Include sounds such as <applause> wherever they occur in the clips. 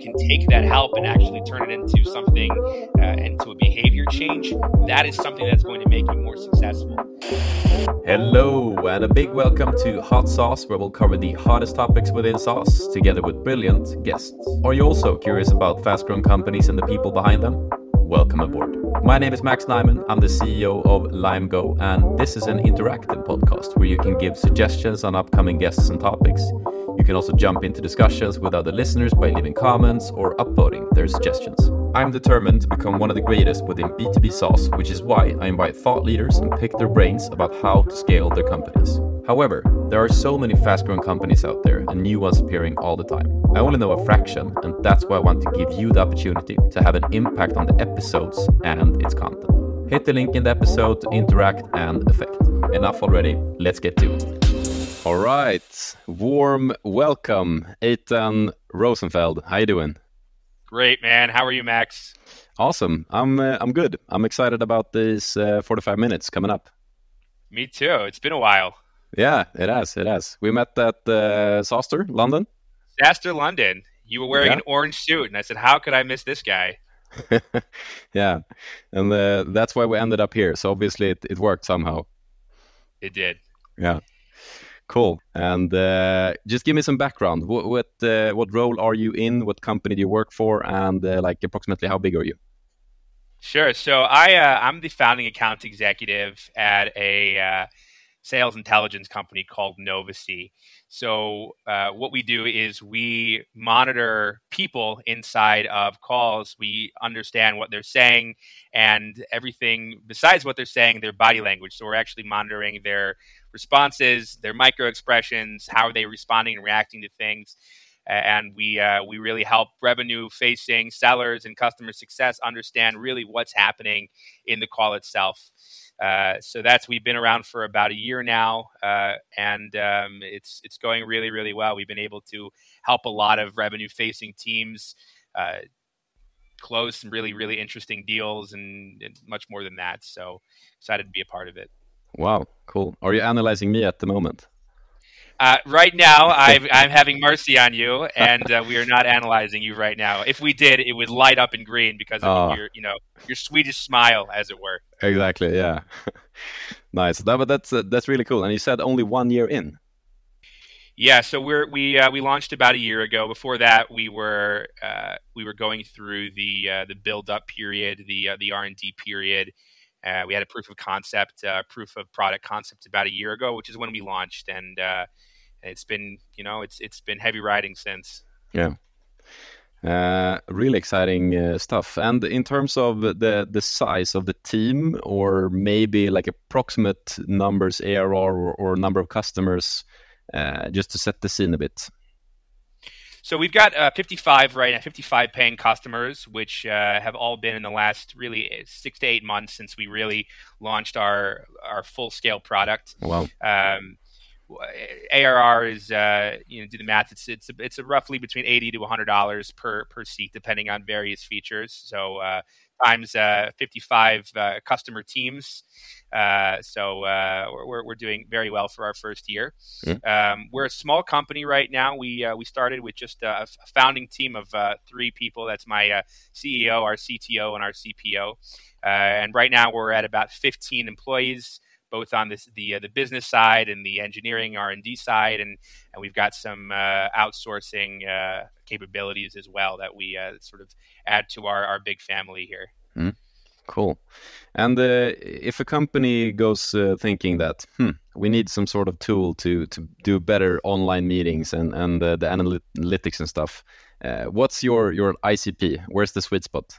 can take that help and actually turn it into something, uh, into a behavior change, that is something that's going to make you more successful. Hello, and a big welcome to Hot SaaS, where we'll cover the hottest topics within SaaS together with brilliant guests. Are you also curious about fast growing companies and the people behind them? Welcome aboard. My name is Max Nyman. I'm the CEO of Lime Go, and this is an interactive podcast where you can give suggestions on upcoming guests and topics. You can also jump into discussions with other listeners by leaving comments or upvoting their suggestions. I'm determined to become one of the greatest within B2B SaaS, which is why I invite thought leaders and pick their brains about how to scale their companies. However, there are so many fast growing companies out there and new ones appearing all the time. I only know a fraction, and that's why I want to give you the opportunity to have an impact on the episodes and its content. Hit the link in the episode to interact and affect. Enough already, let's get to it. All right, warm welcome, Eitan Rosenfeld. How you doing? Great, man. How are you, Max? Awesome. I'm uh, I'm good. I'm excited about these uh, 45 minutes coming up. Me too. It's been a while. Yeah, it has. It has. We met at uh, SaaStr, London. SaaStr, London. You were wearing yeah. an orange suit, and I said, "How could I miss this guy?" <laughs> yeah, and uh, that's why we ended up here. So obviously, it, it worked somehow. It did. Yeah. Cool. And uh, just give me some background. What what, uh, what, role are you in? What company do you work for? And uh, like approximately how big are you? Sure. So I uh, I'm the founding accounts executive at a uh, sales intelligence company called Novacy. So uh, what we do is we monitor people inside of calls. We understand what they're saying and everything besides what they're saying, their body language. So we're actually monitoring their responses, their micro expressions, how are they responding and reacting to things. And we uh, we really help revenue facing sellers and customer success understand really what's happening in the call itself. Uh, so that's we've been around for about a year now, uh, and um, it's it's going really really well. We've been able to help a lot of revenue facing teams uh, close some really really interesting deals and, and, much more than that. So excited to be a part of it. Wow, cool. Are you analyzing me at the moment? Uh, right now, <laughs> i am having mercy on you, and uh, we are not analyzing you right now. If we did, it would light up in green because of oh. your, you know, your Swedish smile, as it were. Exactly. Yeah. <laughs> nice. That, but that's uh, that's really cool. And you said only one year in. Yeah. So we're we uh, we launched about a year ago. Before that, we were uh, we were going through the uh, the build up period, the the R and D period. We had a proof of concept, proof of product concept about a year ago, which is when we launched, and it's been you know it's it's been heavy riding since. Yeah. Uh, really exciting uh, stuff. And in terms of the the size of the team, or maybe like approximate numbers, ARR or, or number of customers, uh, just to set the scene a bit. So we've got uh, 55 right now, 55 paying customers, which uh, have all been in the last really uh, six to eight months since we really launched our our full scale product. Wow. Um, ARR is uh, you know do the math. It's it's it's a roughly between eighty to hundred dollars per per seat, depending on various features. So uh, times uh, fifty five uh, customer teams. Uh, so uh, we're we're doing very well for our first year. Um, we're a small company right now. We we started with just a, founding team of three people. That's my CEO, our CTO, and our CPO. and right now we're at about fifteen employees both on this, the uh, the business side and the engineering R and D side, and and we've got some uh, outsourcing uh, capabilities as well that we uh, sort of add to our our big family here. Mm. Cool. And uh, if a company goes uh, thinking that hmm, we need some sort of tool to to do better online meetings and and the analytics and stuff, what's your your ICP? Where's the sweet spot?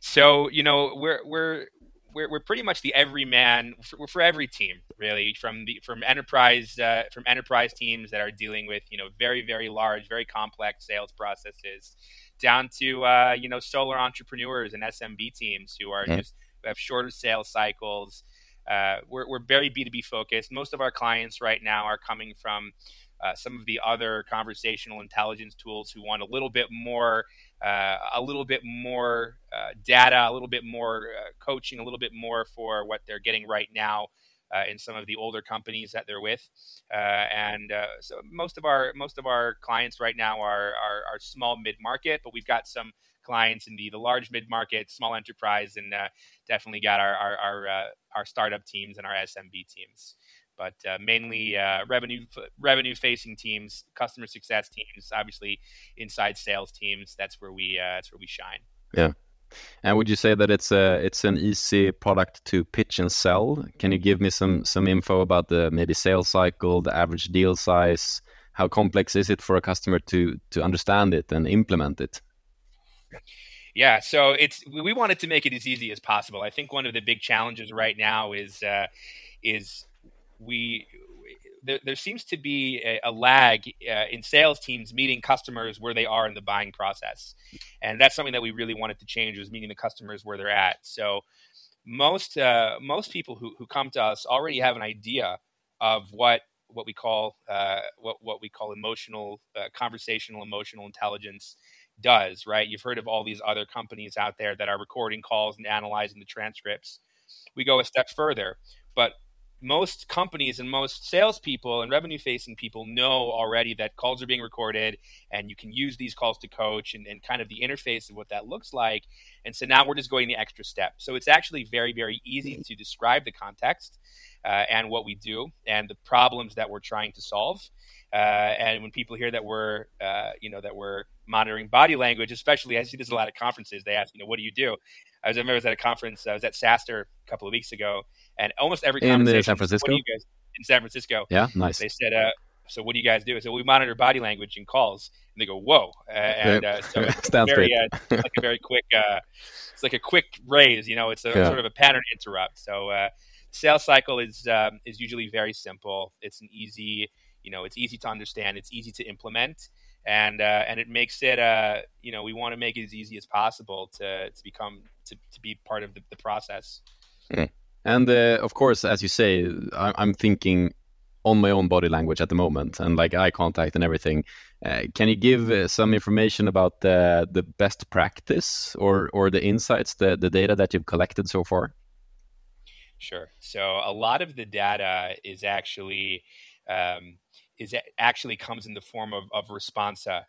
So you know we're we're we're, we're pretty much the everyman for, for every team really from the from enterprise uh, from enterprise teams that are dealing with you know very very large very complex sales processes down to uh, you know solar entrepreneurs and SMB teams who are mm-hmm. just have shorter sales cycles. Uh, we're, we're very B2B focused. Most of our clients right now are coming from uh, some of the other conversational intelligence tools who want a little bit more uh, a little bit more uh, data, a little bit more uh, coaching, a little bit more for what they're getting right now uh, in some of the older companies that they're with, uh, and so most of our most of our clients right now are are, are small mid market, but we've got some clients in the the large mid market, small enterprise, and definitely got our our our, our, startup teams and our SMB teams. But uh, mainly revenue revenue facing teams, customer success teams, obviously inside sales teams. That's where we that's where we shine. Yeah. And would you say that it's a it's an easy product to pitch and sell? Can you give me some some info about the maybe sales cycle, the average deal size? How complex is it for a customer to to understand it and implement it? Yeah, so it's we wanted to make it as easy as possible. I think one of the big challenges right now is uh, is we there, there seems to be a, a lag uh, in sales teams meeting customers where they are in the buying process, and that's something that we really wanted to change was meeting the customers where they're at. So most uh, most people who, who come to us already have an idea of what what we call uh, what what we call emotional uh, conversational emotional intelligence does right? You've heard of all these other companies out there that are recording calls and analyzing the transcripts. We go a step further but most companies and most salespeople and revenue facing people know already that calls are being recorded and you can use these calls to coach and, and kind of the interface of what that looks like. And so now we're just going the extra step. So it's actually very, very easy to describe the context uh, and what we do and the problems that we're trying to solve. Uh, and when people hear that we're, uh, you know, that we're monitoring body language, especially I see this a lot of conferences, they ask, you know, what do you do? I was, I remember I was at a conference, I was at SaaStr a couple of weeks ago, and almost every in uh, San Francisco. Guys, in San Francisco. Yeah, nice. They said, uh, "So what do you guys do?" I said, "We monitor body language in calls." And they go, "Whoa!" Uh, and uh, so <laughs> it's very, uh, like a very quick. Uh, it's like a quick raise. You know, it's a yeah. sort of a pattern interrupt. So uh, sales cycle is um, is usually very simple. It's an easy. You know, it's easy to understand. It's easy to implement and uh, and it makes it uh, you know we want to make it as easy as possible to to become to, to be part of the, the process. Mm. And uh, of course, as you say, I- am thinking on my own body language at the moment and like eye contact and everything. Uh, can you give uh, some information about the the best practice or or the insights, the the data that you've collected so far? Sure. So a lot of the data is actually um, is actually comes in the form of, of responsa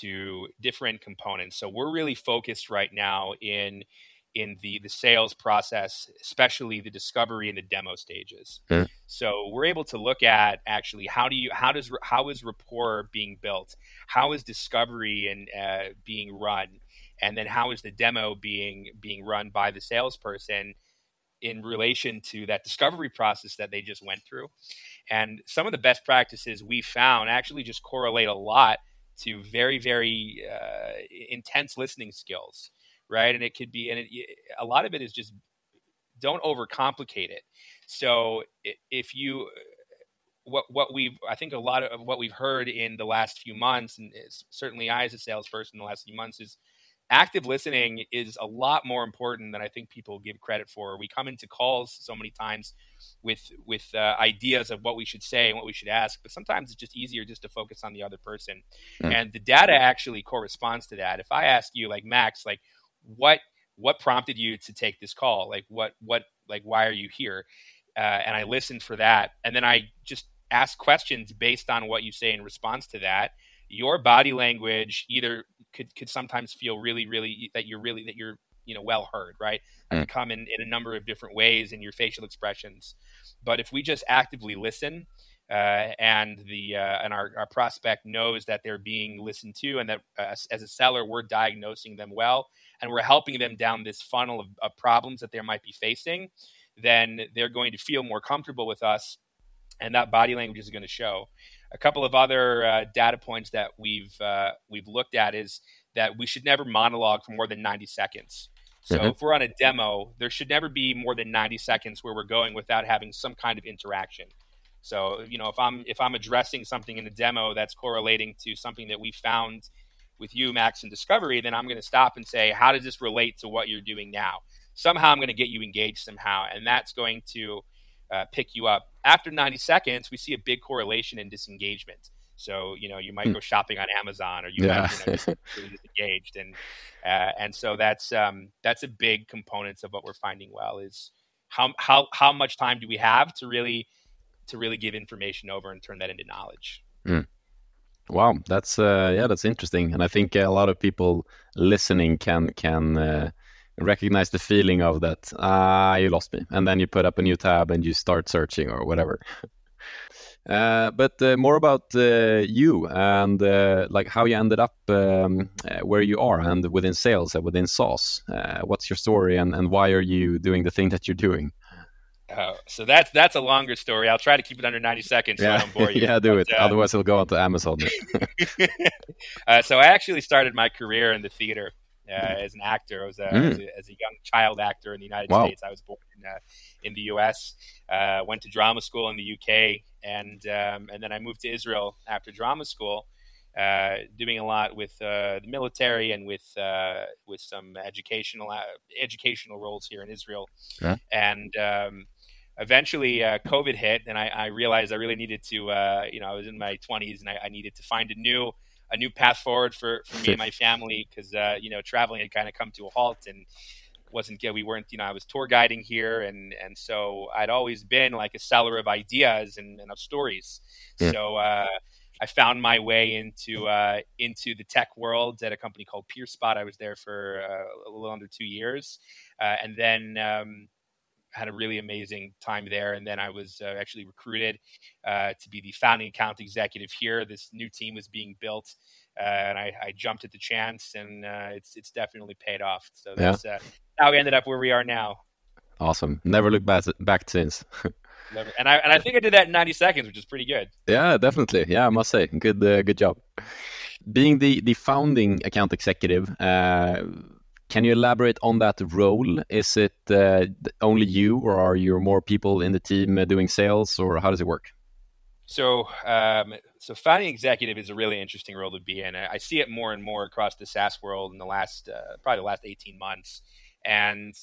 to different components. So we're really focused right now in in the the sales process, especially the discovery and the demo stages. Mm. So we're able to look at actually how do you how does how is rapport being built, how is discovery and uh, being run, and then how is the demo being being run by the salesperson in relation to that discovery process that they just went through. And some of the best practices we found actually just correlate a lot to very very uh, intense listening skills right? And it could be, and it, a lot of it is just don't overcomplicate it. So if you, what what we've, I think a lot of what we've heard in the last few months, and certainly I as a salesperson in the last few months is active listening is a lot more important than I think people give credit for. We come into calls so many times with with uh, ideas of what we should say and what we should ask, but sometimes it's just easier just to focus on the other person. Mm. And the data actually corresponds to that. If I ask you, like Max, like what what prompted you to take this call? Like what what like why are you here? Uh, and i listened for that. And then i just ask questions based on what you say in response to that. Your body language either could could sometimes feel really really that you're really that you're you know well heard right? Mm. come in in a number of different ways in your facial expressions. But if we just actively listen uh, and the uh, and our, our prospect knows that they're being listened to and that uh, as a seller we're diagnosing them well and we're helping them down this funnel of, of problems that they might be facing, then they're going to feel more comfortable with us, and that body language is going to show. A couple of other uh, data points that we've uh, we've looked at is that we should never monologue for more than 90 seconds. So mm-hmm. if we're on a demo, there should never be more than 90 seconds where we're going without having some kind of interaction. So, you know, if I'm if I'm addressing something in a demo that's correlating to something that we found with you, Max, and Discovery, then I'm going to stop and say, how does this relate to what you're doing now? Somehow I'm going to get you engaged somehow, and that's going to uh, pick you up. After 90 seconds, we see a big correlation in disengagement. So you know you might hmm. go shopping on Amazon, or you yeah. might you know, really <laughs> disengaged, and uh, and so that's um, that's a big component of what we're finding. Well, is how how how much time do we have to really to really give information over and turn that into knowledge. Mm. Wow, that's uh, yeah, that's interesting, and I think a lot of people listening can can uh, recognize the feeling of that. Ah, you lost me, and then you put up a new tab and you start searching or whatever. <laughs> Uh, but uh, more about uh, you and uh, like how you ended up um, uh, where you are and within sales and within SaaS. Uh, what's your story and, and why are you doing the thing that you're doing? Oh, so that's that's a longer story. I'll try to keep it under 90 seconds yeah. so I don't bore <laughs> you. yeah, do but, it. Otherwise, it'll go onto Amazon. <laughs> <laughs> so I actually started my career in the theater uh, as an actor. I was a, mm. as, a, as, a, young child actor in the United wow. States. I was born in, uh, in the U.S. Uh, went to drama school in the U.K. and um, and then I moved to Israel after drama school, uh, doing a lot with uh, the military and with uh, with some educational educational roles here in Israel. Yeah. And um, eventually, COVID hit, and I, I, realized I really needed to. you know, I was in my 20s, and I, I needed to find a new a new path forward for, for me and my family because uh, you know traveling had kind of come to a halt and wasn't good. We weren't, you know, I was tour guiding here, and and so I'd always been like a seller of ideas and, and of stories. Yeah. So uh, I found my way into uh, into the tech world at a company called PeerSpot. I was there for uh, a little under two years, uh, and then. Um, had a really amazing time there. And then I was uh, actually recruited uh, to be the founding account executive here. This new team was being built, uh, and I, I, jumped at the chance, and uh, it's it's definitely paid off. So that's yeah. Uh, how we ended up where we are now. Awesome. Never looked back back since. <laughs> Never. And I and I think I did that in 90 seconds, which is pretty good. Yeah, definitely. Yeah, I must say, good uh, good job. Being the the founding account executive can you elaborate on that role? Is it uh, only you, or are you more people in the team uh, doing sales, or how does it work? So, um, so founding executive is a really interesting role to be in. I see it more and more across the SaaS world in the last uh, probably the last eighteen months, and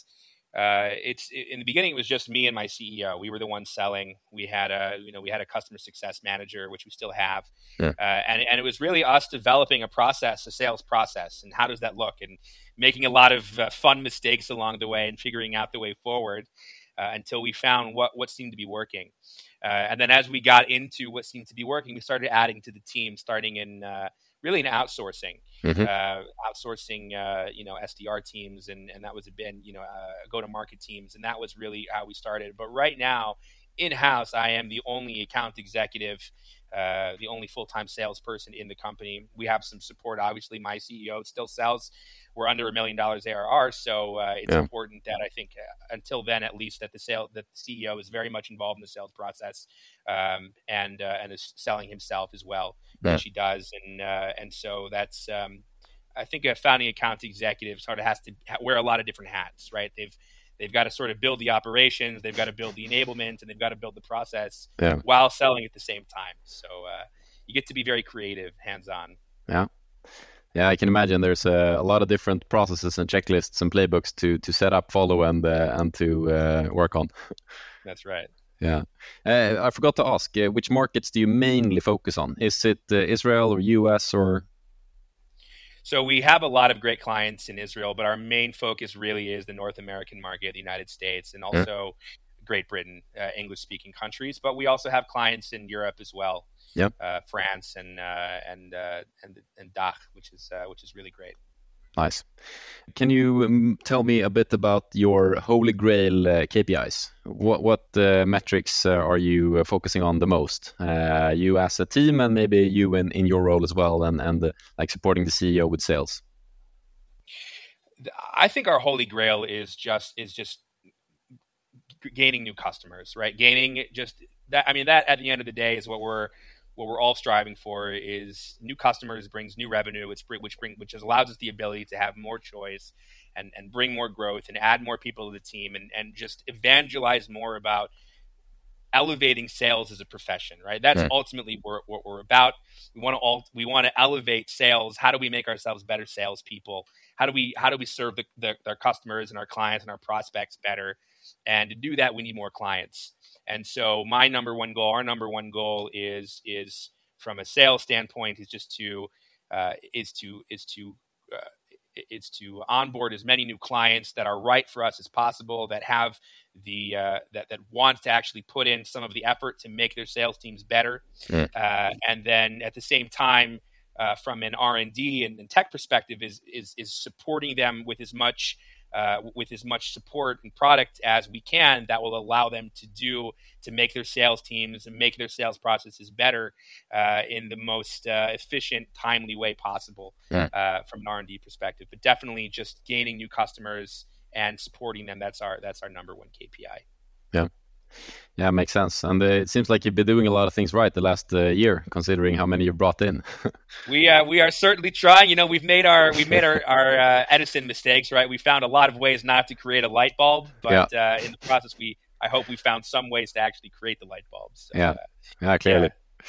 uh, it's in the beginning it was just me and my CEO. We were the ones selling. We had a you know we had a customer success manager, which we still have, yeah. uh, and and it was really us developing a process, a sales process, and how does that look, and making a lot of uh, fun mistakes along the way, and figuring out the way forward uh, until we found what what seemed to be working. Uh, and then as we got into what seemed to be working, we started adding to the team, starting in uh, really in outsourcing, mm-hmm. uh, outsourcing, uh, you know, SDR teams, and and that was a bit, you know, uh, go to market teams, and that was really how we started. But right now, in house, I am the only account executive. Uh, the only full-time salesperson in the company. We have some support. Obviously, my CEO still sells. We're under a million dollars ARR, so uh, it's yeah. important that I think uh, until then, at least, that the sale that the CEO is very much involved in the sales process um, and uh, and is selling himself as well yeah. she does, and uh, and so that's um, I think a founding account executive sort of has to wear a lot of different hats, right? They've they've got to sort of build the operations, they've got to build the enablement, and they've got to build the process yeah. while selling at the same time. So uh, you get to be very creative, hands on. Yeah. Yeah, I can imagine there's a, a, lot of different processes and checklists and playbooks to to set up, follow, and uh, and to uh, work on. That's right. Yeah. Uh, I forgot to ask, uh, which markets do you mainly focus on? Is it uh, Israel or US or? So we have a lot of great clients in Israel, but our main focus really is the North American market, the United States, and also yeah. Great Britain, uh, English-speaking countries. But we also have clients in Europe as well. Yep. Uh, France and uh, and and and DACH, which is which is really great. Nice. Can you um, tell me a bit about your holy grail uh, KPIs? What what uh, metrics uh, are you uh, focusing on the most? Uh, you as a team, and maybe you in, in your role as well, and and uh, like supporting the CEO with sales. I think our holy grail is just is just gaining new customers, right? Gaining just that. I mean, that at the end of the day is what we're what we're all striving for is new customers brings new revenue, which bring, which bring which allows us the ability to have more choice and and bring more growth and add more people to the team and and just evangelize more about elevating sales as a profession, right? That's right. ultimately what, what we're about. We want to all we want to elevate sales. How do we make ourselves better salespeople? How do we how do we serve the, the, our customers and our clients and our prospects better? And to do that, we need more clients. And so my number one goal, our number one goal is is from a sales standpoint is just to uh, is to is to uh, it's to onboard as many new clients that are right for us as possible, that have the uh, that that want to actually put in some of the effort to make their sales teams better, mm. uh, and then at the same time, uh, from an R and D and tech perspective, is is is supporting them with as much uh, with as much support and product as we can that will allow them to do to make their sales teams and make their sales processes better uh, in the most uh, efficient, timely way possible yeah. Uh, from an R and D perspective. But definitely, just gaining new customers and supporting them that's our that's our number one KPI. Yeah. Yeah, makes sense. And uh, it seems like you've been doing a lot of things right the last uh, year, considering how many you've brought in. <laughs> we uh, we are certainly trying. You know, we've made our we've made our <laughs> our uh, Edison mistakes, right? We found a lot of ways not to create a light bulb, but yeah. Uh, in the process, we I hope we found some ways to actually create the light bulbs. So, yeah, uh, yeah, clearly. Yeah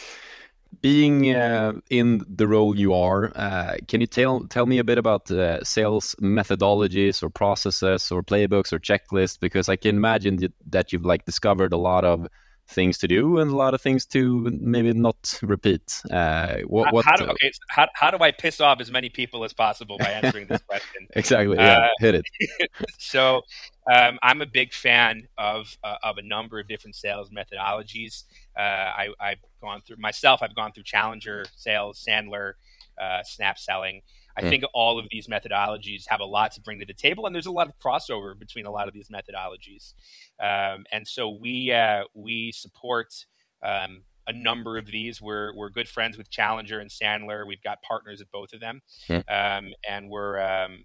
being uh, in the role you are, uh, can you tell tell me a bit about uh, sales methodologies or processes or playbooks or checklists? Because I can imagine that you've like discovered a lot of things to do and a lot of things to maybe not repeat. Uh, what, what, how, do, okay, so how, how do I piss off as many people as possible by answering this <laughs> question? exactly. Yeah, uh, hit it. <laughs> so um, I'm a big fan of uh, of a number of different sales methodologies. Uh, I, have gone through myself. I've gone through Challenger sales, Sandler, uh, Snap selling. I mm. think all of these methodologies have a lot to bring to the table, and there's a lot of crossover between a lot of these methodologies. Um, and so we uh, we support um, a number of these. We're we're good friends with Challenger and Sandler. We've got partners at both of them, mm. um, and we're um,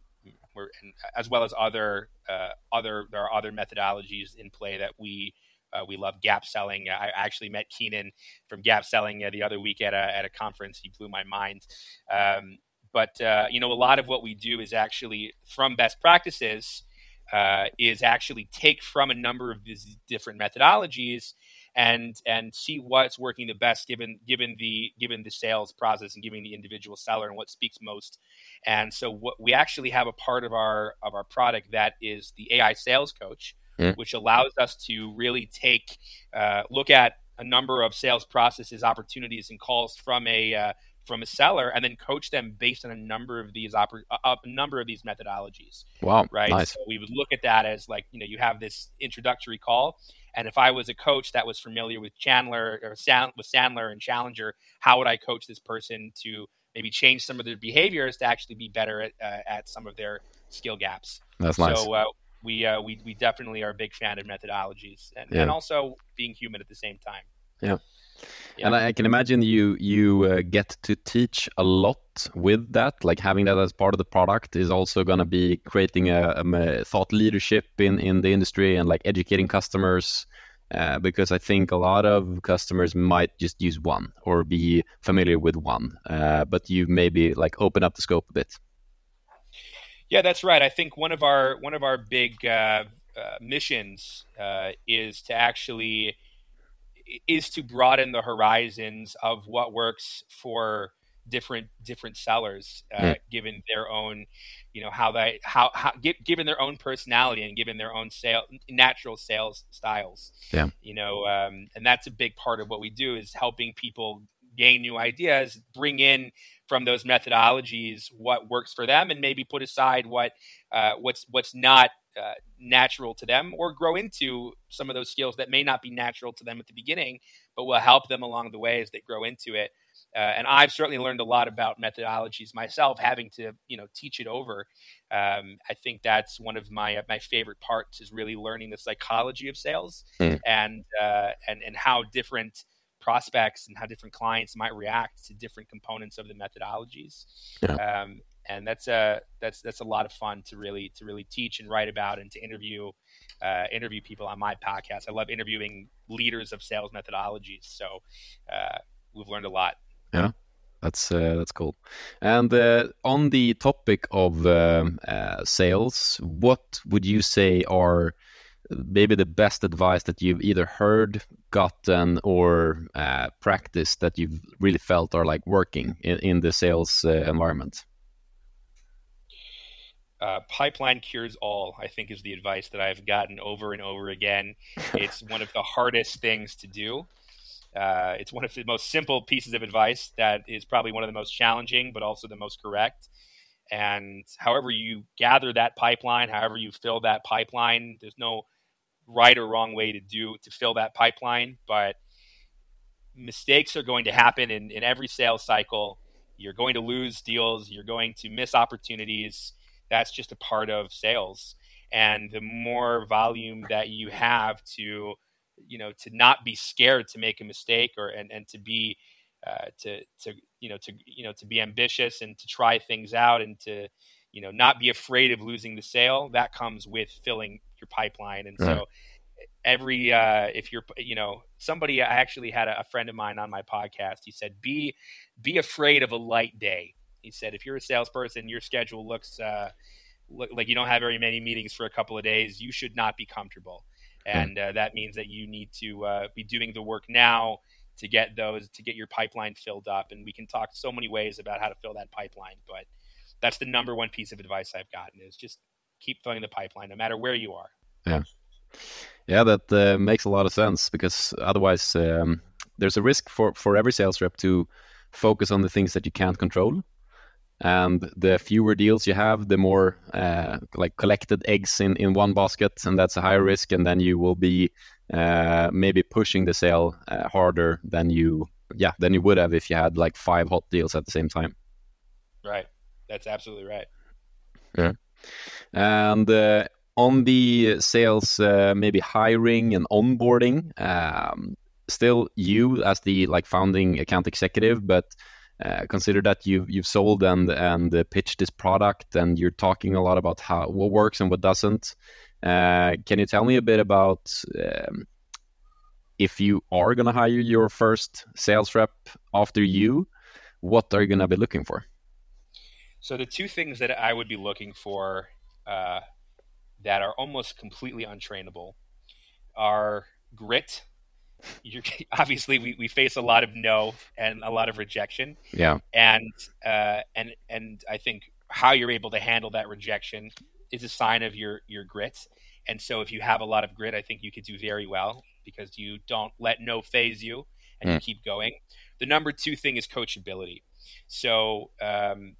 we're as well as other uh, other there are other methodologies in play that we. Uh, we love gap selling. I actually met Keenan from Gap Selling uh, the other week at a, at a conference. He blew my mind. Um, but uh, you know, a lot of what we do is actually from best practices. Uh, is actually take from a number of these different methodologies and and see what's working the best given given the given the sales process and given the individual seller and what speaks most and so what we actually have a part of our of our product that is the ai sales coach mm. which allows us to really take uh, look at a number of sales processes opportunities and calls from a uh, from a seller and then coach them based on a number of these oper- a number of these methodologies. Wow. Right. Nice. So we would look at that as like, you know, you have this introductory call. And if I was a coach that was familiar with Chandler or Sand- with Sandler and Challenger, how would I coach this person to maybe change some of their behaviors to actually be better at, uh, at some of their skill gaps? That's nice. So uh, we, uh, we, we definitely are a big fan of methodologies and, yeah. and also being human at the same time. Yeah. Yeah. And I, can imagine you you uh, get to teach a lot with that. Like having that as part of the product is also going to be creating a, a, thought leadership in in the industry and like educating customers. Uh, because I think a lot of customers might just use one or be familiar with one, uh, but you maybe like open up the scope a bit. Yeah, that's right. I think one of our one of our big uh, uh, missions uh, is to actually is to broaden the horizons of what works for different different sellers uh, mm. given their own you know how they how, how given their own personality and given their own sale natural sales styles yeah you know um, and that's a big part of what we do is helping people gain new ideas bring in from those methodologies what works for them and maybe put aside what uh, what's what's not uh, natural to them or grow into some of those skills that may not be natural to them at the beginning, but will help them along the way as they grow into it. Uh, and I've certainly learned a lot about methodologies myself, having to you know teach it over. Um, I think that's one of my my favorite parts is really learning the psychology of sales mm. and uh, and and how different prospects and how different clients might react to different components of the methodologies. Yeah. Um, and that's a that's that's a lot of fun to really to really teach and write about and to interview uh, interview people on my podcast. I love interviewing leaders of sales methodologies, so uh, we've learned a lot. Yeah, that's uh, that's cool. And uh, on the topic of um, uh, sales, what would you say are maybe the best advice that you've either heard, gotten, or uh, practiced that you've really felt are like working in, in the sales environment? Uh, pipeline cures all, I think, is the advice that I've gotten over and over again. <laughs> It's one of the hardest things to do. Uh, it's one of the most simple pieces of advice that is probably one of the most challenging, but also the most correct. And however you gather that pipeline, however you fill that pipeline, there's no right or wrong way to do to fill that pipeline, but mistakes are going to happen in, in every sales cycle. You're going to lose deals, you're going to miss opportunities. That's just a part of sales. And the more volume that you have to, you know, to not be scared to make a mistake or and, and to be uh, to to you know to you know to be ambitious and to try things out and to you know not be afraid of losing the sale that comes with filling your pipeline and right. so every uh, if you're you know somebody i actually had a, a, friend of mine on my podcast he said be be afraid of a light day he said if you're a salesperson your schedule looks uh, look like you don't have very many meetings for a couple of days you should not be comfortable. And uh, that means that you need to uh, be doing the work now to get those to get your pipeline filled up. And we can talk so many ways about how to fill that pipeline but that's the number one piece of advice i've gotten is just keep filling the pipeline no matter where you are. Yeah. Yeah that uh, makes a lot of sense because otherwise um, there's a risk for for every sales rep to focus on the things that you can't control and the fewer deals you have the more uh, like collected eggs in, in one basket and that's a higher risk. And then you will be uh, maybe pushing the sale uh, harder than you yeah than you would have if you had like five hot deals at the same time. Right. That's absolutely right. Yeah. And uh, on the sales uh, maybe hiring and onboarding um, still you as the like founding account executive but uh, consider that you you've sold and and uh, pitched this product and you're talking a lot about how what works and what doesn't uh, can you tell me a bit about um, if you are going to hire your first sales rep after you, what are you going to be looking for? So the two things that I would be looking for uh, that are almost completely untrainable are grit. You're, <laughs> obviously, we, we face a lot of no and a lot of rejection. Yeah, and uh, and and I think how you're able to handle that rejection is a sign of your your grit. And so if you have a lot of grit, I think you could do very well because you don't let no faze you and mm. you keep going. The number two thing is coachability. So um,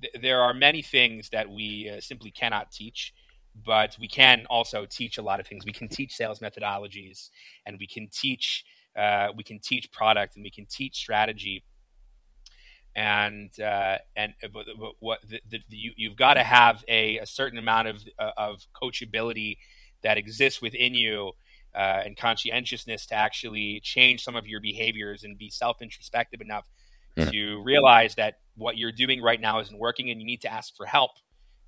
th- there are many things that we uh, simply cannot teach, but we can also teach a lot of things. We can teach sales methodologies, and we can teach uh, we can teach product, and we can teach strategy and uh, and uh, but, but what the, the, you, you've got to have a, a certain amount of uh, of coachability that exists within you uh, and conscientiousness to actually change some of your behaviors and be self introspective enough yeah. to realize that what you're doing right now isn't working and you need to ask for help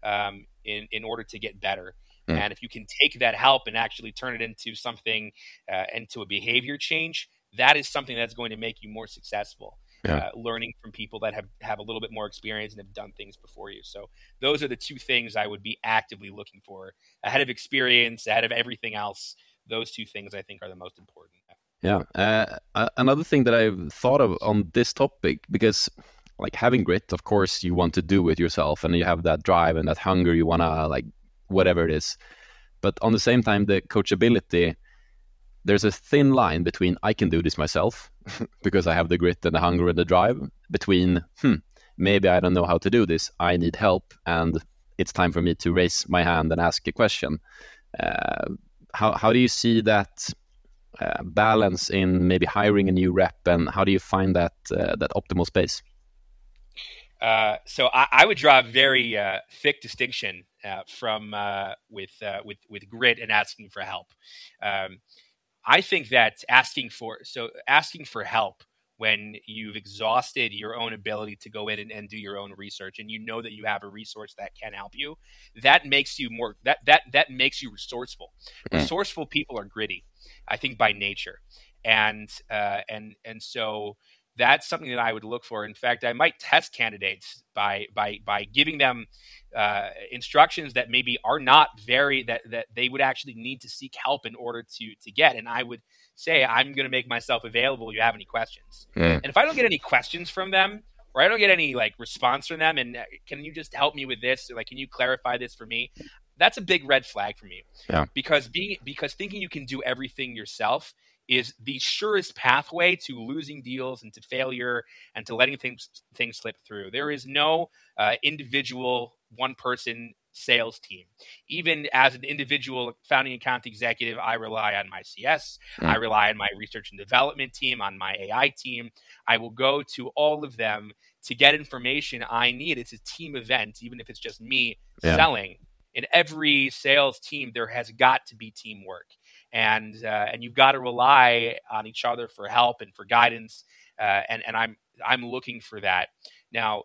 um, in in order to get better. Yeah. And if you can take that help and actually turn it into something, uh, into a behavior change, that is something that's going to make you more successful yeah. uh, learning from people that have, have a little bit more experience and have done things before you. So those are the two things I would be actively looking for ahead of experience, ahead of everything else. Those two things I think are the most important. Yeah. Uh, another thing that I've thought of on this topic, because like having grit, of course, you want to do it yourself and you have that drive and that hunger, you want to like whatever it is. But on the same time, the coachability, there's a thin line between I can do this myself <laughs> because I have the grit and the hunger and the drive, between hmm, maybe I don't know how to do this, I need help, and it's time for me to raise my hand and ask a question. Uh, how how do you see that uh, balance in maybe hiring a new rep, and how do you find that uh, that optimal space? Uh, so I, I, would draw a very uh, thick distinction uh, from with with with grit and asking for help. Um, I think that asking for so asking for help when you've exhausted your own ability to go in and, and, do your own research and you know that you have a resource that can help you that makes you more that that that makes you resourceful mm. resourceful people are gritty i think by nature and uh, and and so that's something that I would look for. In fact, I might test candidates by by by giving them uh, instructions that maybe are not very that that they would actually need to seek help in order to to get. And I would say, I'm going to make myself available. If you have any questions? Mm. And if I don't get any questions from them, or I don't get any like response from them, and uh, can you just help me with this? Or, like, can you clarify this for me? That's a big red flag for me. Yeah. Because being because thinking you can do everything yourself is the surest pathway to losing deals and to failure and to letting things things slip through. There is no uh, individual one person sales team. Even as an individual founding account executive, I rely on my CS. I rely on my research and development team, on my AI team. I will go to all of them to get information I need. It's a team event, even if it's just me yeah. selling. In every sales team, there has got to be teamwork, and uh, and you've got to rely on each other for help and for guidance. Uh, and and I'm I'm looking for that now.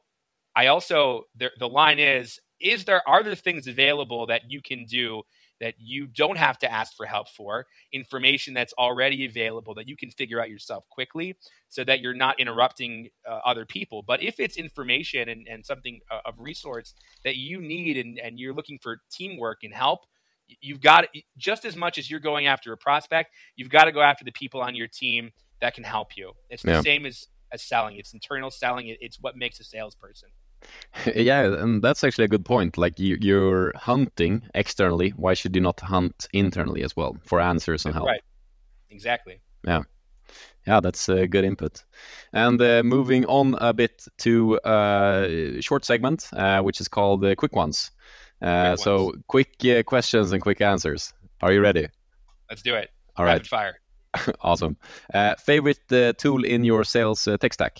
I also the, the line is is there are there things available that you can do that you don't have to ask for help for information that's already available that you can figure out yourself quickly so that you're not interrupting uh, other people but if it's information and, and something uh, of resource that you need and, and you're looking for teamwork and help you've got just as much as you're going after a prospect you've got to go after the people on your team that can help you it's the yeah. same as as selling it's internal selling it's what makes a salesperson <laughs> yeah, and that's actually a good point. Like you, you're hunting externally. Why should you not hunt internally as well for answers and help? Right. Exactly. Yeah. Yeah, that's a good input. And uh, moving on a bit to a uh, short segment, uh, which is called uh, Quick Ones. Uh, quick so, quick uh, questions and quick answers. Are you ready? Let's do it. All Rapid right. fire. <laughs> awesome. favorite tool in your sales tech stack?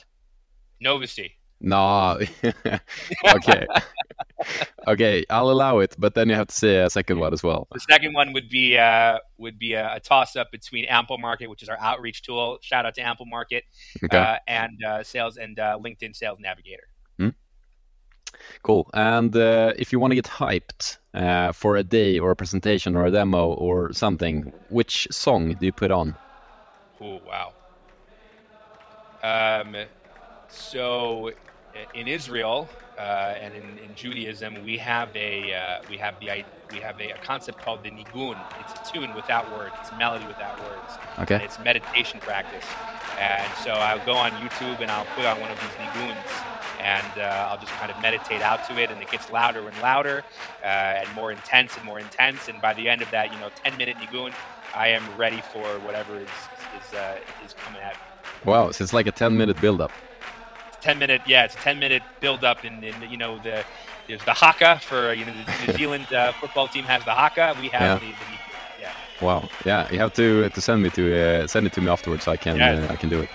Novacy. No. <laughs> okay. <laughs> okay, I'll allow it, but then you have to say a second one as well. The second one would be uh, would be a, a toss up between Amplemarket, which is our outreach tool. Shout out to Amplemarket, okay. uh, and uh, Sales and uh, LinkedIn Sales Navigator. Cool. And uh, if you want to get hyped uh, for a day or a presentation or a demo or something, which song do you put on? Oh wow. Um, so in Israel uh, and in, in, Judaism, we have a uh, we have the we have a, a, concept called the nigun. It's a tune without words. It's a melody without words. Okay. And it's meditation practice. And so I'll go on YouTube and I'll put on one of these niguns, and uh, I'll just kind of meditate out to it, and it gets louder and louder, uh, and more intense and more intense. And by the end of that, you know, 10 minute nigun, I am ready for whatever is is, uh, is coming at me. Wow, so it's like a 10 minute build up. 10 minute, yeah, it's a 10 minute build up. And, and you know, the there's the haka for, you know, the New Zealand uh, football team has the haka. We have yeah. the, the, yeah. Wow. Yeah. You have to to send me to uh, send it to me afterwards so I can yeah. uh, I can do it.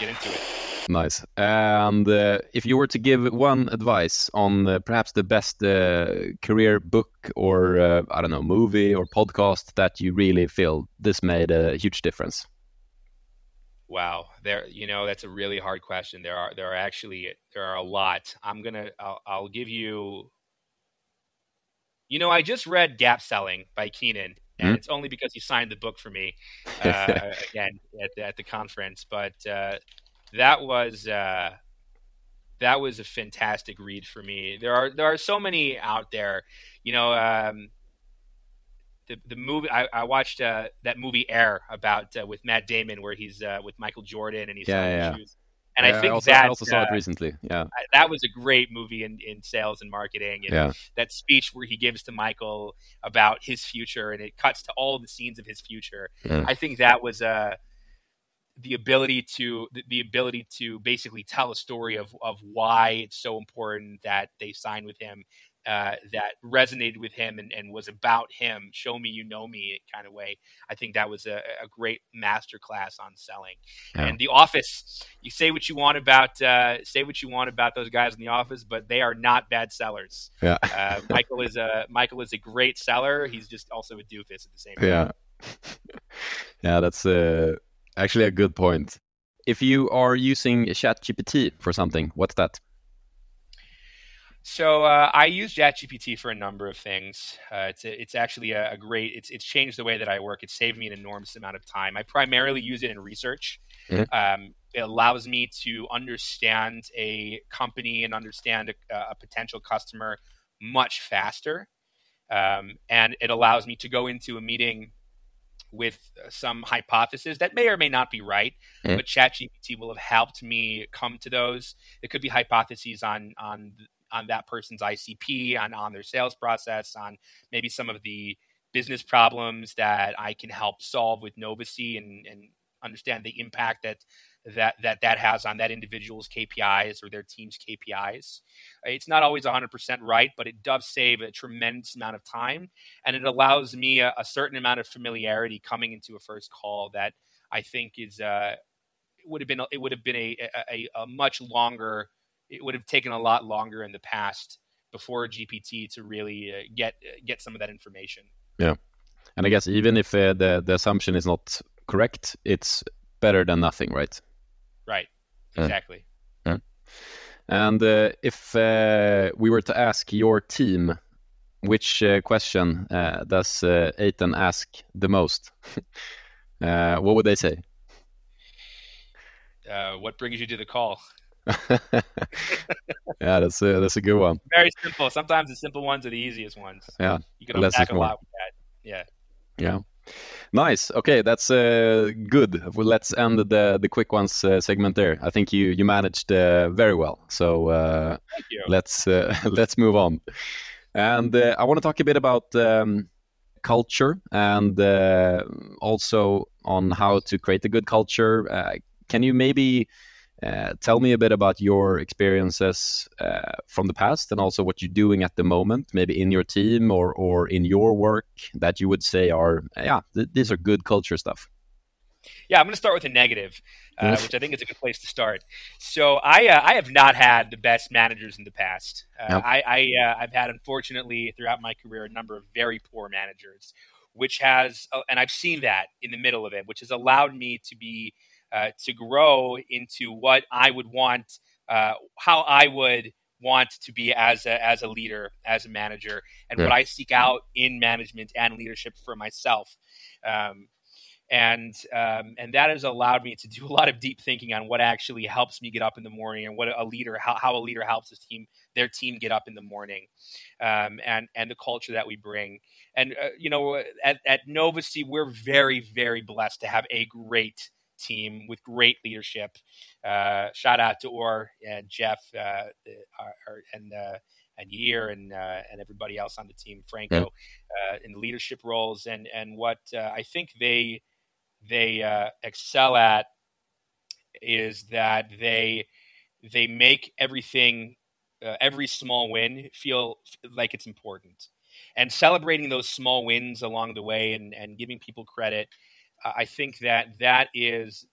Get into it. Nice. And uh, if you were to give one advice on uh, perhaps the best uh, career book or uh, I don't know movie or podcast that you really feel this made a huge difference, Wow, there you know that's a really hard question. There are there are actually there are a lot. I'm gonna I'll, I'll give you. You know, I just read Gap Selling by Keenan, and mm-hmm. it's only because he signed the book for me <laughs> uh, again at the, at the conference. But uh, that was uh, that was a fantastic read for me. There are there are so many out there. You know, um, the, the movie I, I watched uh, that movie Air about uh, with Matt Damon where he's uh, with Michael Jordan and he's yeah, yeah. shoes. And yeah, I think I also, that I also saw it uh, recently. Yeah, that was a great movie in, in sales and marketing. And yeah. that speech where he gives to Michael about his future, and it cuts to all the scenes of his future. I think that was a uh, the ability to the, ability to basically tell a story of of why it's so important that they sign with him uh, that resonated with him and, and, was about him, show me you know me kind of way. I think that was a, a great master class on selling. Yeah. And The Office, you say what you want about uh, say what you want about those guys in The Office, but they are not bad sellers. Yeah. uh, Michael is a Michael is a great seller. He's just also a doofus at the same time. Yeah. <laughs> yeah, that's uh, actually a good point. If you are using ChatGPT for something, what's that? So uh, I use ChatGPT for a number of things. Uh, it's a, it's actually a, a, great. It's it's changed the way that I work. It's saved me an enormous amount of time. I primarily use it in research. Mm-hmm. Um, it allows me to understand a company and understand a, a potential customer much faster, um, and it allows me to go into a meeting with some hypothesis that may or may not be right, mm-hmm. but ChatGPT will have helped me come to those. It could be hypotheses on on on that person's ICP, on on their sales process, on maybe some of the business problems that I can help solve with Novacy and, and understand the impact that that that that has on that individual's KPIs or their team's KPIs. It's not always 100% right, but it does save a tremendous amount of time, and it allows me a, a certain amount of familiarity coming into a first call that I think is uh, would have been it would have been a, a, a much longer. It would have taken a lot longer in the past before GPT to really uh, get get some of that information. Yeah, and I guess even if uh, the the assumption is not correct, it's better than nothing, right? Right. Exactly. Yeah. And uh, if uh, we were to ask your team, which uh, question uh, does uh, Eitan ask the most? <laughs> Uh, what would they say? what brings you to the call? <laughs> yeah, that's a, that's a good one. Very simple. Sometimes the simple ones are the easiest ones. Yeah, you can unpack a lot with that. Yeah. Yeah. Nice. Okay, that's uh, good. Well, let's end the the quick ones uh, segment there. I think you you managed uh, very well. So uh, let's uh, <laughs> let's move on. And uh, I want to talk a bit about um, culture and also on how to create a good culture. can you maybe uh, tell me a bit about your experiences uh, from the past and also what you're doing at the moment, maybe in your team or, or in your work that you would say are, yeah, th- these are good culture stuff. Yeah, I'm going to start with a negative, uh, which I think is a good place to start. So I uh, I have not had the best managers in the past. Uh, I, I have had unfortunately throughout my career a number of very poor managers, which has and I've seen that in the middle of it, which has allowed me to be uh, to grow into what I would want, uh, how I would want to be as a, as a leader, as a manager, and yeah. what I seek out in management and leadership for myself. Um, and um, and that has allowed me to do a lot of deep thinking on what actually helps me get up in the morning and what a leader how, how a leader helps his team their team get up in the morning um, and and the culture that we bring and uh, you know at, at Novacy we're very very blessed to have a great team with great leadership. Uh, shout out to Or and Jeff uh, and uh, and Year and uh, and everybody else on the team, Franco, uh, in the leadership roles. And and what uh, I think they they excel at is that they they make everything every small win feel like it's important and celebrating those small wins along the way and, and giving people credit I think that that is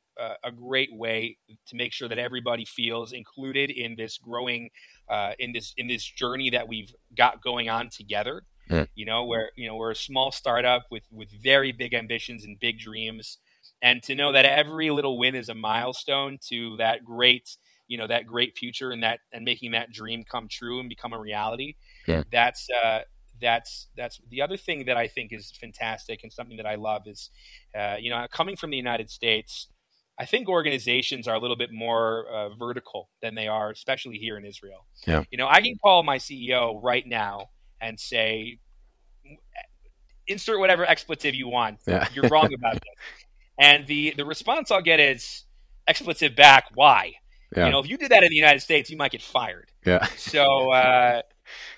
a great way to make sure that everybody feels included in this growing uh, in this in this journey that we've got going on together. Mm. You know, where you know we're a small startup with with very big ambitions and big dreams, and to know that every little win is a milestone to that great you know that great future and that and making that dream come true and become a reality. Yeah. That's uh, that's that's the other thing that I think is fantastic and something that I love is, uh, you know, coming from the United States, I think organizations are a little bit more uh, vertical than they are, especially here in Israel. Yeah. You know, I can call my CEO right now and say, insert whatever expletive you want. Yeah. You're wrong about this. And the the response I'll get is expletive back. Why? Yeah. You know, if you did that in the United States, you might get fired. Yeah. So, uh,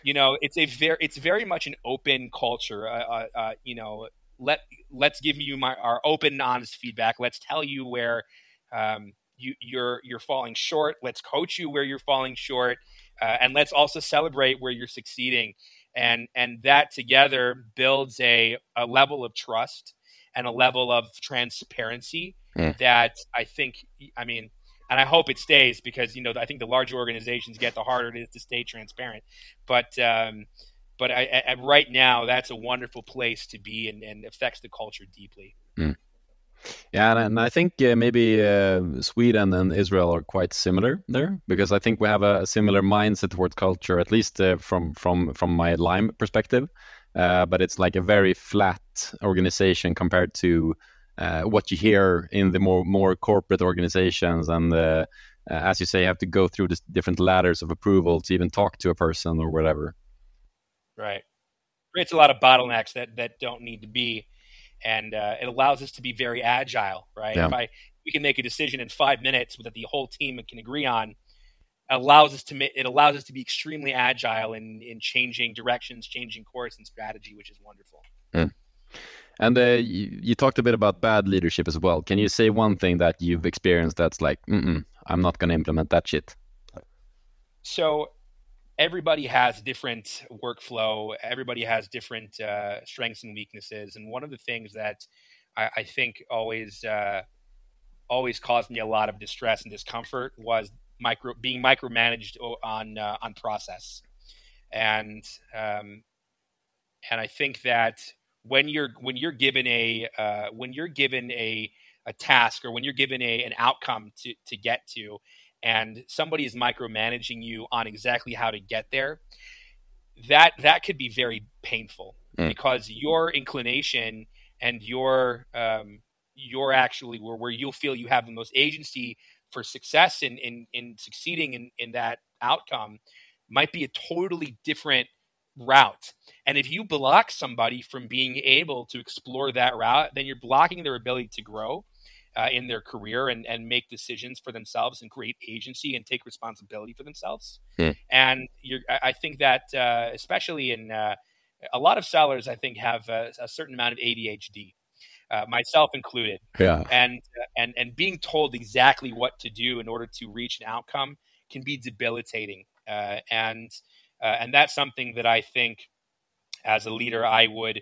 you know, it's a very, it's very much an open culture. Uh, uh, uh, you know, let let's give you my our open, honest feedback. Let's tell you where um, you you're you're falling short. Let's coach you where you're falling short, uh, and let's also celebrate where you're succeeding. And and that together builds a a level of trust and a level of transparency mm. that I think. I mean, and I hope it stays because you know I think the larger organizations get the harder it is to stay transparent. But um, but I, I, right now that's a wonderful place to be and, and affects the culture deeply. Mm. Yeah, and, I think uh, maybe uh, Sweden and Israel are quite similar there because I think we have a, similar mindset towards culture, at least uh, from from from my Lime perspective. Uh, but it's like a very flat organization compared to uh, what you hear in the more more corporate organizations and uh, as you say you have to go through the different ladders of approval to even talk to a person or whatever right creates a lot of bottlenecks that that don't need to be and uh, it allows us to be very agile right yeah. if i we can make a decision in five minutes that the whole team can agree on allows us to it allows us to be extremely agile in in changing directions changing course and strategy which is wonderful mm. And uh, you, you, talked a bit about bad leadership as well. Can you say one thing that you've experienced that's like, I'm not going to implement that shit? So everybody has different workflow. Everybody has different uh, strengths and weaknesses. And one of the things that I, I think always uh, always caused me a lot of distress and discomfort was micro being micromanaged on uh, on process. And um, and I think that when you're when you're given a uh, when you're given a a task or when you're given a an outcome to to get to and somebody is micromanaging you on exactly how to get there that that could be very painful mm. because your inclination and your um, your actually where, where you'll feel you have the most agency for success in in, in succeeding in, in that outcome might be a totally different route. And if you block somebody from being able to explore that route, then you're blocking their ability to grow uh, in their career and, and make decisions for themselves and create agency and take responsibility for themselves. Hmm. And I think that, uh, especially in uh, a lot of sellers, I think have a, a certain amount of ADHD. Uh, myself included. Yeah. And and and being told exactly what to do in order to reach an outcome can be debilitating. Uh, and uh, and that's something that I think, as a leader, I would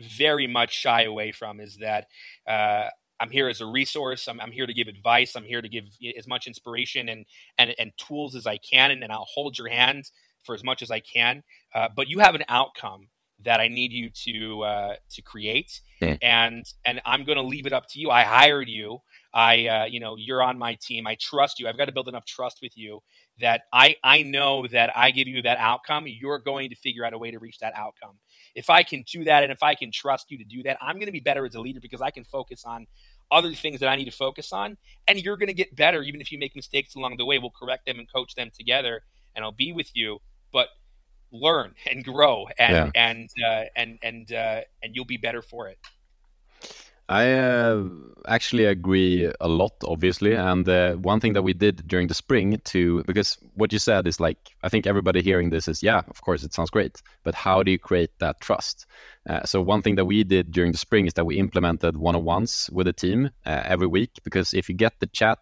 very much shy away from. Is that uh, I'm here as a resource. I'm, I'm, here to give advice. I'm here to give as much inspiration and and, and tools as I can, and, and I'll hold your hand for as much as I can. Uh, but you have an outcome that I need you to uh, to create, mm. and and I'm going to leave it up to you. I hired you. I uh, you know you're on my team. I trust you. I've got to build enough trust with you that I I know that I give you that outcome. You're going to figure out a way to reach that outcome. If I can do that, and if I can trust you to do that, I'm going to be better as a leader because I can focus on other things that I need to focus on. And you're going to get better even if you make mistakes along the way. We'll correct them and coach them together, and I'll be with you. But learn and grow and yeah. and uh, and and uh, and you'll be better for it. I uh, actually agree a lot, obviously. And uh, one thing that we did during the spring to, because what you said is like, I think everybody hearing this is, yeah, of course, it sounds great. But how do you create that trust? Uh, so, one thing that we did during the spring is that we implemented one on ones with a team uh, every week. Because if you get the chat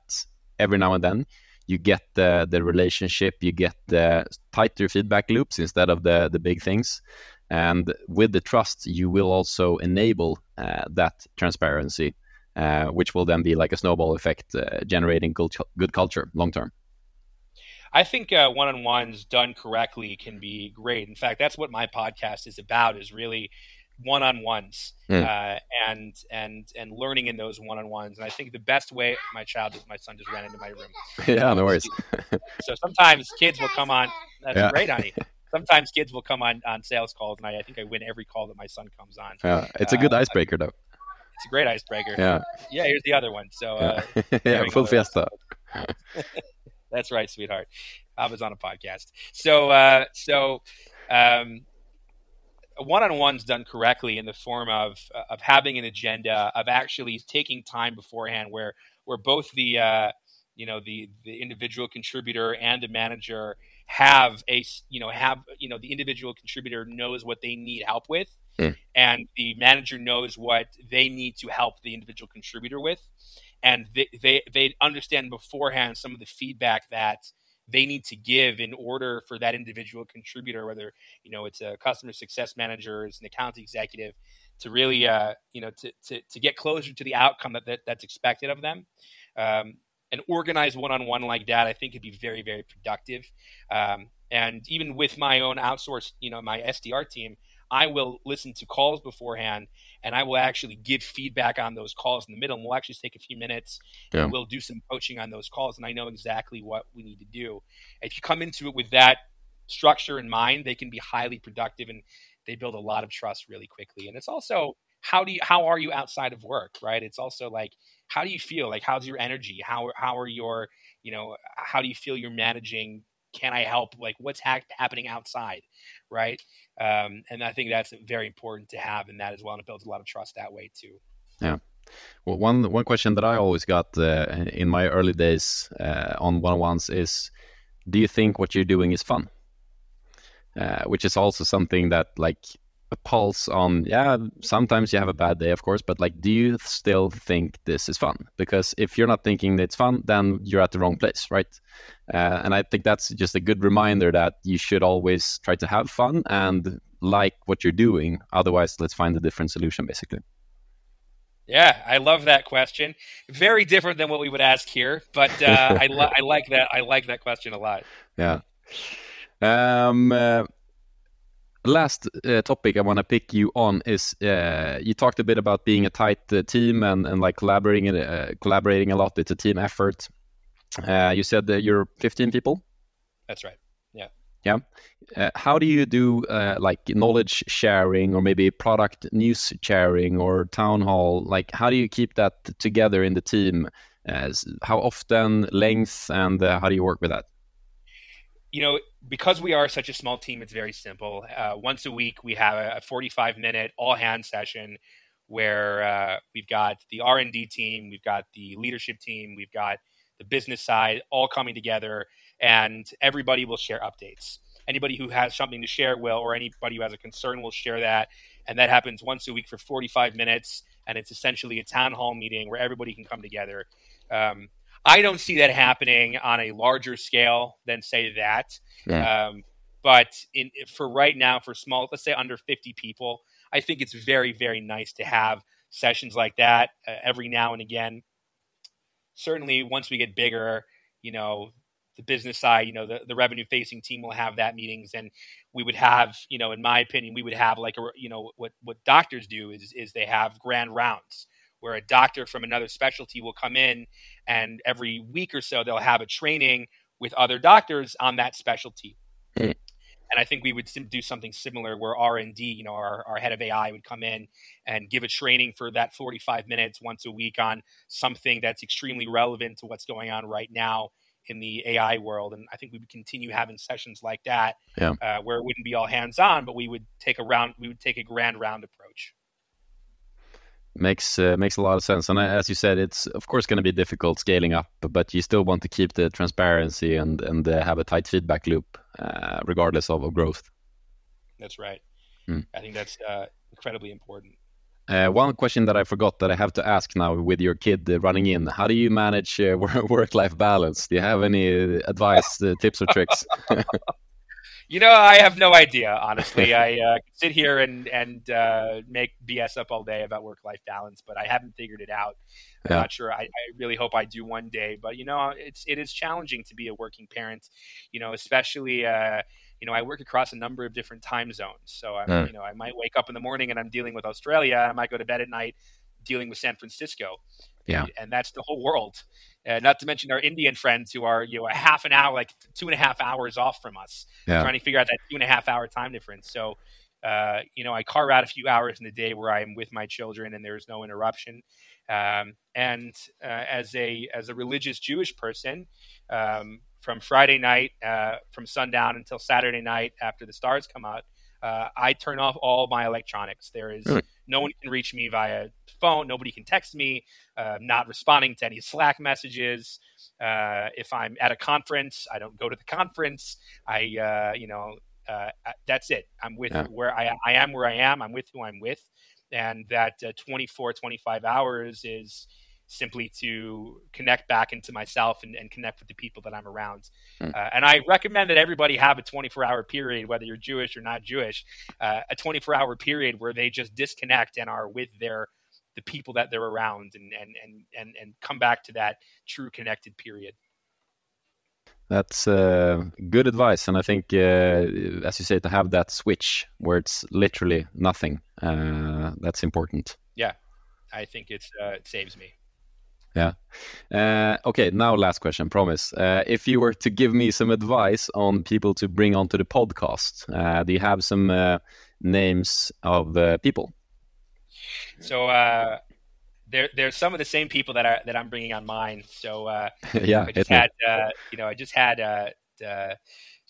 every now and then, you get the the relationship, you get the tighter feedback loops instead of the the big things. And with the trust, you will also enable uh, that transparency, uh, which will then be like a snowball effect, uh, generating good good culture long term. I think uh, one-on-ones done correctly can be great. In fact, that's what my podcast is about. Is really one-on-ones mm. uh, and and and learning in those one-on-ones. And I think the best way my child, my son, just ran into my room. <laughs> yeah, no worries. so sometimes kids will come on. That's yeah. great, honey. Sometimes kids will come on on sales calls, and I, I, think I win every call that my son comes on. Yeah, it's a good uh, icebreaker, though. It's a great icebreaker. Yeah. Yeah. Here's the other one. So uh, yeah, <laughs> full fiesta. <laughs> That's right, sweetheart. I was on a podcast. So uh, so. Um, one-on-ones done correctly in the form of of having an agenda of actually taking time beforehand where where both the uh, you know the the individual contributor and the manager have a you know have you know the individual contributor knows what they need help with mm. and the manager knows what they need to help the individual contributor with and they, they they understand beforehand some of the feedback that they need to give in order for that individual contributor, whether you know it's a customer success manager, it's an account executive, to really uh, you know to, to, to get closer to the outcome that, that that's expected of them. Um, an organized one-on-one like that, I think, could be very very productive. Um, and even with my own outsourced, you know, my SDR team, I will listen to calls beforehand and I will actually give feedback on those calls in the middle. And we'll actually take a few minutes yeah. and we'll do some coaching on those calls. And I know exactly what we need to do. If you come into it with that structure in mind, they can be highly productive and they build a lot of trust really quickly. And it's also how do you how are you outside of work, right? It's also like how do you feel? Like how's your energy? How how are your you know how do you feel you're managing can I help? Like what's ha- happening outside, right? Um, and I think that's very important to have in that as well, and it builds a lot of trust that way too. Yeah. Well, one one question that I always got uh, in my early days uh, on one-on-ones is, do you think what you're doing is fun? Uh, which is also something that like pulse on yeah sometimes you have a bad day of course but like do you still think this is fun because if you're not thinking it's fun then you're at the wrong place right uh, and i think that's just a good reminder that you should always try to have fun and like what you're doing otherwise let's find a different solution basically yeah, I love that question. Very different than what we would ask here, but uh, <laughs> I, li- I like that. I like that question a lot. Yeah. Um, uh, last uh, topic I want to pick you on is uh, you talked a bit about being a tight uh, team and, and like collaborating uh, collaborating a lot. It's a team effort. Uh, you said that you're 15 people. That's right. Yeah. Yeah. Uh, how do you do like knowledge sharing or maybe product news sharing or town hall? Like, how do you keep that together in the team? how often, length, and how do you work with that? you know, because we are such a small team, it's very simple. Uh, once a week, we have a 45 minute all hands session where uh, we've got the R&D team, we've got the leadership team, we've got the business side all coming together, and everybody will share updates. Anybody who has something to share will, or anybody who has a concern will share that. And that happens once a week for 45 minutes. And it's essentially a town hall meeting where everybody can come together. Um, I don't see that happening on a larger scale than say that. Yeah. Um, but in, for right now, for small, let's say under 50 people, I think it's very, very nice to have sessions like that uh, every now and again. Certainly, once we get bigger, you know, the business side, you know, the, the revenue facing team will have that meetings and we would have, you know, in my opinion, we would have like a, you know, what, what doctors do is, is they have grand rounds where a doctor from another specialty will come in and every week or so they'll have a training with other doctors on that specialty. Mm. And I think we would do something similar where R and D, you know, our, our head of AI would come in and give a training for that 45 minutes once a week on something that's extremely relevant to what's going on right now in the AI world. And I think we would continue having sessions like that, yeah. uh, where it wouldn't be all hands on, but we would take a round, we would take a grand round approach makes uh, makes a lot of sense and uh, as you said it's of course going to be difficult scaling up but you still want to keep the transparency and and uh, have a tight feedback loop uh, regardless of, of, growth that's right mm. i think that's uh, incredibly important uh, one question that I forgot that I have to ask now with your kid running in: How do you manage <laughs> work-life balance? Do you have any advice, tips, or tricks? <laughs> You know, I have no idea. Honestly, I <laughs> uh, sit here and and uh, make BS up all day about work life balance, but I haven't figured it out. I'm not sure. I, I, really hope I do one day. But you know, it's it is challenging to be a working parent. You know, especially. Uh, you know, I work across a number of different time zones. So, I'm, mm. you know, I might wake up in the morning and I'm dealing with Australia. I might go to bed at night dealing with San Francisco. Yeah. And that's the whole world. Uh, not to mention our Indian friends who are, you know, a half an hour, like two and a half hours off from us, yeah. trying to figure out that two and a half hour time difference. So, uh, you know, I carve out a few hours in the day where I'm with my children and there's no interruption. Um, and uh, as a as a religious Jewish person, um, from Friday night, uh, from sundown until Saturday night after the stars come out, uh, I turn off all my electronics. There is really? No one can reach me via phone. Nobody can text me. Uh, not responding to any Slack messages. Uh, if I'm at a conference, I don't go to the conference. I, uh, you know, uh, that's it. I'm with yeah. where I, I am where I am. I'm with who I'm with, and that uh, 24, 25 hours is simply to connect back into myself and, and connect with the people that I'm around. Mm. Uh, and I recommend that everybody have a 24 hour period, whether you're Jewish or not Jewish, uh, a 24 hour period where they just disconnect and are with their the people that they're around and and and and, and come back to that true connected period. That's uh, good advice, and I think, uh, as you say, to have that switch where it's literally nothing, uh, that's important. Yeah, I think it's uh, it saves me. Yeah. Uh, okay, now last question, promise. Uh, if you were to give me some advice on people to bring onto the podcast, uh, do you have some uh, names of uh, people? So uh, there, there's some of the same people that are that I'm bringing on mine. So <laughs> yeah, I just had, you know, I just had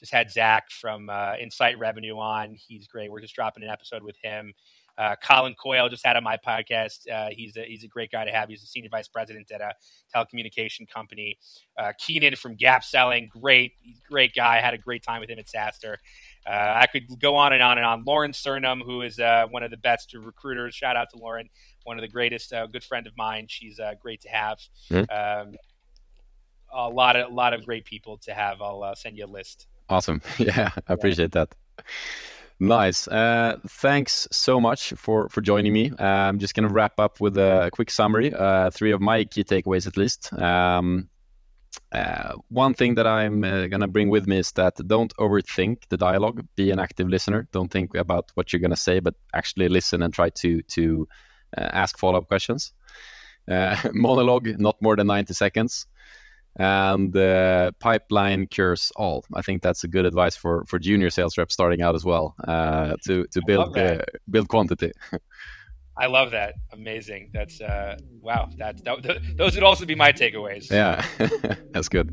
just had Zach from Insight Revenue on. He's great. We're just dropping an episode with him. Uh, Colin Coyle just had on my podcast. Uh, he's a he's a great guy to have. He's a senior vice president at a telecommunication company. Uh, Keenan from Gap Selling, great, great guy. I had a great time with him at SaaStr. uh, I could go on and on and on. Lauren Sternum, who is uh, one of the best recruiters. Shout out to Lauren, one of the greatest, uh, good friend of mine. She's uh, great to have. Mm-hmm. Um, a lot of a lot of great people to have. I'll uh, send you a list. Awesome. <laughs> Yeah, I appreciate that. Nice. Uh, thanks so much for for joining me. Uh, I'm just going to wrap up with a quick summary. Uh, three of my key takeaways, at least. Um, uh, one thing that I'm uh, going to bring with me is that don't overthink the dialogue. Be an active listener. Don't think about what you're going to say, but actually listen and try to to uh, ask follow up questions. <laughs> monologue, not more than 90 seconds and uh, pipeline cures all. I think that's a good advice for for junior sales reps starting out as well uh, to to build uh, build quantity. <laughs> I love that. Amazing. That's uh, wow. That, that, those would also be my takeaways. Yeah, <laughs> that's good.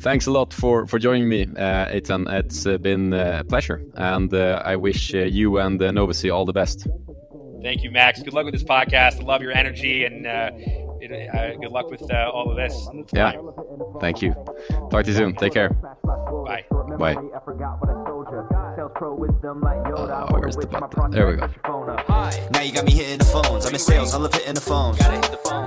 Thanks a lot for for joining me, uh, Eitan. It's uh, been a pleasure, and uh, I wish uh, you and uh, Novacy all the best. Thank you, Max. Good luck with this podcast. I love your energy and uh, uh, good luck with uh, all of this. Yeah. Thank you. Talk to you soon. Take care. Bye. Bye. Uh, where's the button? There we go. Now you got me hitting the phones. I'm in sales. I love hitting the phones.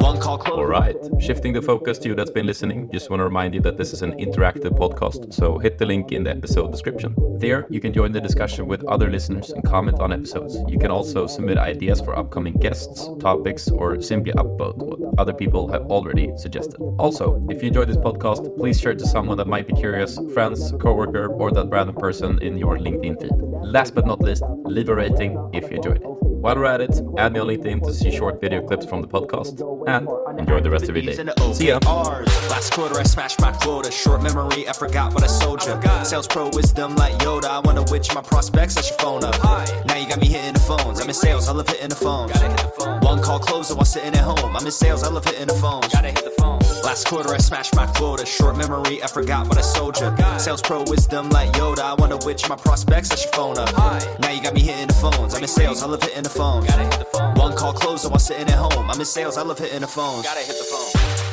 One call close. All right. Shifting the focus to you that's been listening. Just want to remind you that this is an interactive podcast. So hit the link in the episode description. There, you can join the discussion with other listeners and comment on episodes. You can also submit ideas for upcoming guests, topics, or simply upvote what other people have already suggested. Also, if you enjoyed this podcast, please share it to someone that might be curious, friends, coworker, or that random person in your LinkedIn feed. Last but not least, leave a rating if you enjoyed it. While we're at it, add me on LinkedIn to see short video clips from the podcast and enjoy the rest of your day. See ya. Last quarter I smashed my quota. Short memory, I forgot what I sold you. Sales pro wisdom like Yoda. I wonder which my prospects I should phone up. Now you got me hitting the phones. I'm in sales, I love hitting the phones. One call closer while sitting at home. I'm in sales, I love hitting the phones. Gotta hit the phone. Last quarter I smashed my quota. Short memory, I forgot what I sold you. Sales pro wisdom like Yoda. I wonder which my prospects I should phone up. Now you got me hitting the phones. I'm in sales, I love hitting the phone. One call closer while sitting at home. I'm in sales, I love hitting the phone gotta hit the phone.